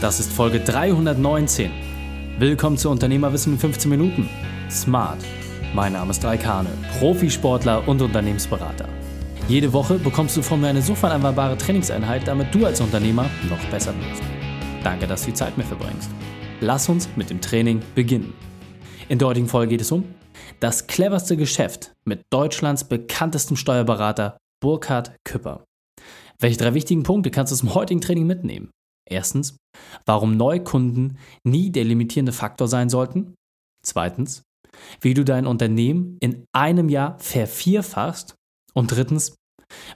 Das ist Folge 319. Willkommen zu Unternehmerwissen in 15 Minuten. Smart. Mein Name ist Raikane, Profisportler und Unternehmensberater. Jede Woche bekommst du von mir eine sofort anwendbare Trainingseinheit, damit du als Unternehmer noch besser wirst. Danke, dass du die Zeit mit verbringst. Lass uns mit dem Training beginnen. In der heutigen Folge geht es um das cleverste Geschäft mit Deutschlands bekanntestem Steuerberater Burkhard Küpper. Welche drei wichtigen Punkte kannst du zum heutigen Training mitnehmen? Erstens, warum Neukunden nie der limitierende Faktor sein sollten. Zweitens, wie du dein Unternehmen in einem Jahr vervierfachst. Und drittens,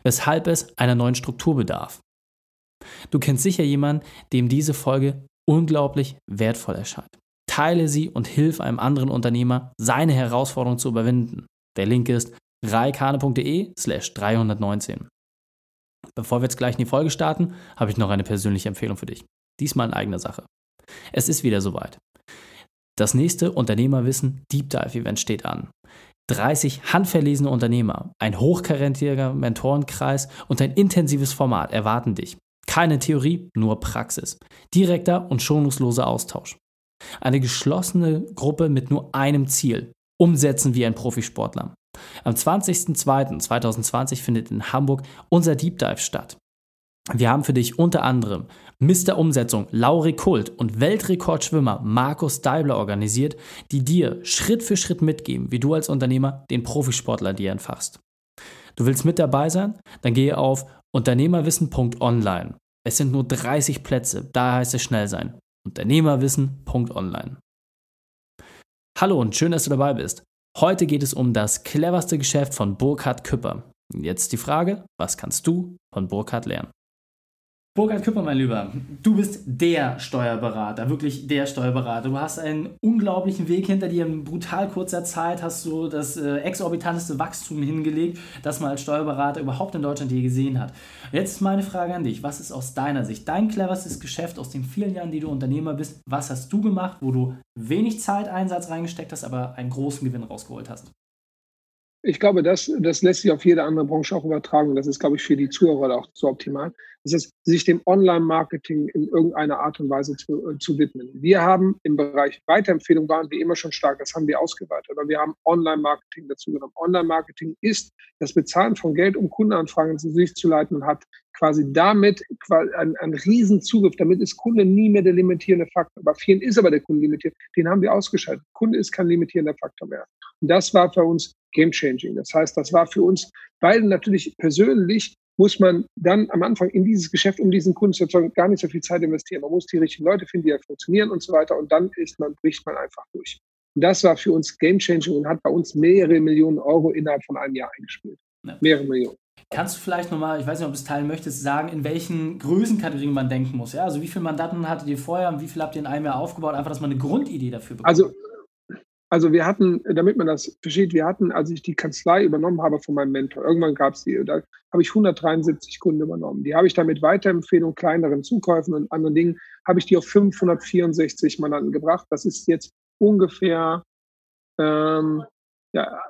weshalb es einer neuen Struktur bedarf. Du kennst sicher jemanden, dem diese Folge unglaublich wertvoll erscheint. Teile sie und hilf einem anderen Unternehmer, seine Herausforderung zu überwinden. Der Link ist reikane.de slash 319. Bevor wir jetzt gleich in die Folge starten, habe ich noch eine persönliche Empfehlung für dich. Diesmal in eigener Sache. Es ist wieder soweit. Das nächste Unternehmerwissen Deep Dive Event steht an. 30 handverlesene Unternehmer, ein hochkarätiger Mentorenkreis und ein intensives Format erwarten dich. Keine Theorie, nur Praxis. Direkter und schonungsloser Austausch. Eine geschlossene Gruppe mit nur einem Ziel. Umsetzen wie ein Profisportler. Am 20.02.2020 findet in Hamburg unser Deep Dive statt. Wir haben für dich unter anderem Mr. Umsetzung Lauri Kult und Weltrekordschwimmer Markus Deibler organisiert, die dir Schritt für Schritt mitgeben, wie du als Unternehmer den Profisportler dir entfachst. Du willst mit dabei sein? Dann gehe auf unternehmerwissen.online. Es sind nur 30 Plätze, da heißt es schnell sein. Unternehmerwissen.online. Hallo und schön, dass du dabei bist. Heute geht es um das cleverste Geschäft von Burkhard Küpper. Jetzt die Frage, was kannst du von Burkhard lernen? Burkhard Küpper, mein Lieber, du bist der Steuerberater, wirklich der Steuerberater. Du hast einen unglaublichen Weg hinter dir. In brutal kurzer Zeit hast du das äh, exorbitanteste Wachstum hingelegt, das man als Steuerberater überhaupt in Deutschland je gesehen hat. Jetzt ist meine Frage an dich. Was ist aus deiner Sicht dein cleverstes Geschäft aus den vielen Jahren, die du Unternehmer bist? Was hast du gemacht, wo du wenig Zeiteinsatz reingesteckt hast, aber einen großen Gewinn rausgeholt hast? Ich glaube, das, das lässt sich auf jede andere Branche auch übertragen. Das ist, glaube ich, für die Zuhörer auch so optimal. Das ist, sich dem Online-Marketing in irgendeiner Art und Weise zu, äh, zu widmen. Wir haben im Bereich Weiterempfehlung waren wir immer schon stark. Das haben wir ausgeweitet. Aber wir haben Online-Marketing dazu genommen. Online-Marketing ist das Bezahlen von Geld, um Kundenanfragen zu sich zu leiten und hat quasi damit einen, einen riesen Zugriff. Damit ist Kunde nie mehr der limitierende Faktor. Bei vielen ist aber der Kunde limitiert. Den haben wir ausgeschaltet. Kunde ist kein limitierender Faktor mehr. Und das war für uns game changing. Das heißt, das war für uns beide natürlich persönlich muss man dann am Anfang in dieses Geschäft, um diesen Kunden zu erzeugen, gar nicht so viel Zeit investieren. Man muss die richtigen Leute finden, die ja funktionieren und so weiter. Und dann ist man, bricht man einfach durch. Und das war für uns game changing und hat bei uns mehrere Millionen Euro innerhalb von einem Jahr eingespielt. Ja. Mehrere Millionen. Kannst du vielleicht nochmal, ich weiß nicht, ob du es teilen möchtest, sagen, in welchen Größenkategorien man denken muss? Ja? Also wie viele Mandanten hattet ihr vorher und wie viel habt ihr in einem Jahr aufgebaut? Einfach, dass man eine Grundidee dafür bekommt. Also also wir hatten, damit man das versteht, wir hatten, als ich die Kanzlei übernommen habe von meinem Mentor, irgendwann gab es die, da habe ich 173 Kunden übernommen. Die habe ich dann mit Weiterempfehlungen, kleineren Zukäufen und anderen Dingen, habe ich die auf 564 Mandanten gebracht. Das ist jetzt ungefähr ähm, ja,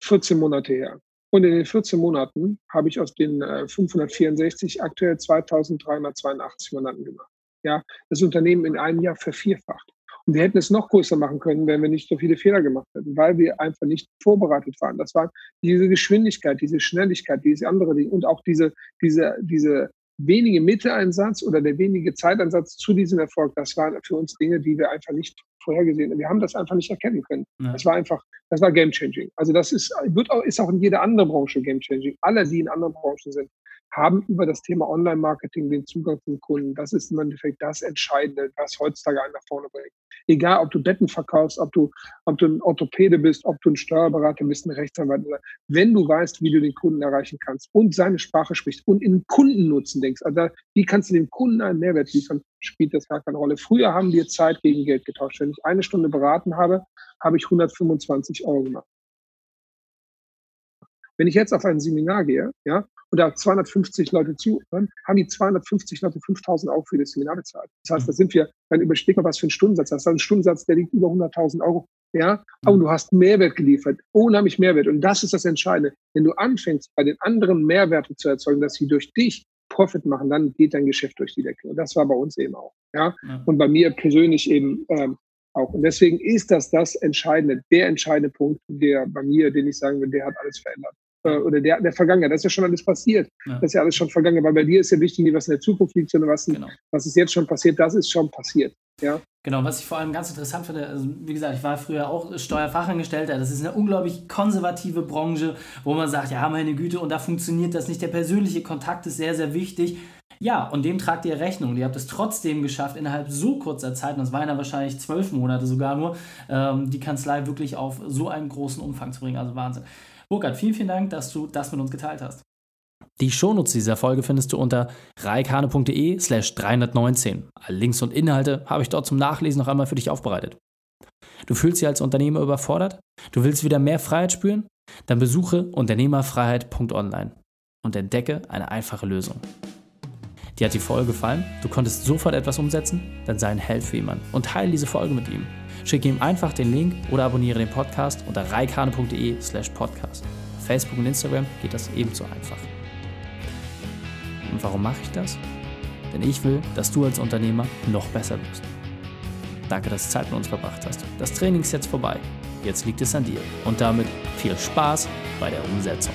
14 Monate her. Und in den 14 Monaten habe ich aus den äh, 564 aktuell 2382 Mandanten gemacht. Ja, das Unternehmen in einem Jahr vervierfacht. Und wir hätten es noch größer machen können, wenn wir nicht so viele Fehler gemacht hätten, weil wir einfach nicht vorbereitet waren. Das war diese Geschwindigkeit, diese Schnelligkeit, diese andere Dinge und auch diese, diese, diese wenige Mitteleinsatz oder der wenige Zeiteinsatz zu diesem Erfolg, das waren für uns Dinge, die wir einfach nicht vorhergesehen haben. Wir haben das einfach nicht erkennen können. Ja. Das war einfach, das war game changing. Also das ist, wird auch, ist auch in jeder anderen Branche game changing. Alle, die in anderen Branchen sind, haben über das Thema Online-Marketing den Zugang zum Kunden. Das ist im Endeffekt das Entscheidende, was heutzutage einen nach vorne bringt. Egal, ob du Betten verkaufst, ob du, ob du ein Orthopäde bist, ob du ein Steuerberater bist, ein Rechtsanwalt. Wenn du weißt, wie du den Kunden erreichen kannst und seine Sprache sprichst und in Kundennutzen denkst, also wie kannst du dem Kunden einen Mehrwert liefern, spielt das gar keine Rolle. Früher haben wir Zeit gegen Geld getauscht. Wenn ich eine Stunde beraten habe, habe ich 125 Euro gemacht. Wenn ich jetzt auf ein Seminar gehe, ja, und da 250 Leute zuhören, haben die 250 Leute 5000 Euro für das Seminar bezahlt. Das heißt, da sind wir, dann übersteg mal, was für ein Stundensatz. Das ist ein Stundensatz, der liegt über 100.000 Euro. Ja, aber du hast Mehrwert geliefert, unheimlich Mehrwert. Und das ist das Entscheidende. Wenn du anfängst, bei den anderen Mehrwerte zu erzeugen, dass sie durch dich Profit machen, dann geht dein Geschäft durch die Decke. Und das war bei uns eben auch. Ja? ja. Und bei mir persönlich eben ähm, auch. Und deswegen ist das das Entscheidende, der entscheidende Punkt, der bei mir, den ich sagen will, der hat alles verändert. Äh, oder der, der Vergangenheit, das ist ja schon alles passiert. Ja. Das ist ja alles schon vergangen. Weil bei dir ist ja wichtig, nicht was in der Zukunft liegt, sondern was, genau. was ist jetzt schon passiert, das ist schon passiert. Ja. Genau, was ich vor allem ganz interessant finde, also wie gesagt, ich war früher auch Steuerfachangestellter, das ist eine unglaublich konservative Branche, wo man sagt, ja, meine Güte, und da funktioniert das nicht. Der persönliche Kontakt ist sehr, sehr wichtig. Ja, und dem tragt ihr Rechnung. Und ihr habt es trotzdem geschafft, innerhalb so kurzer Zeit, und das waren ja wahrscheinlich zwölf Monate sogar nur, ähm, die Kanzlei wirklich auf so einen großen Umfang zu bringen. Also Wahnsinn. Burkhard, vielen, vielen Dank, dass du das mit uns geteilt hast. Die Shownotes dieser Folge findest du unter reikane.de slash 319. Alle Links und Inhalte habe ich dort zum Nachlesen noch einmal für dich aufbereitet. Du fühlst dich als Unternehmer überfordert? Du willst wieder mehr Freiheit spüren? Dann besuche unternehmerfreiheit.online und entdecke eine einfache Lösung. Dir hat die Folge gefallen? Du konntest sofort etwas umsetzen? Dann sei ein Held für jemanden und teile diese Folge mit ihm. Schicke ihm einfach den Link oder abonniere den Podcast unter reikane.de slash podcast. Auf Facebook und Instagram geht das ebenso einfach. Und warum mache ich das? Denn ich will, dass du als Unternehmer noch besser wirst. Danke, dass du Zeit mit uns verbracht hast. Das Training ist jetzt vorbei. Jetzt liegt es an dir. Und damit viel Spaß bei der Umsetzung.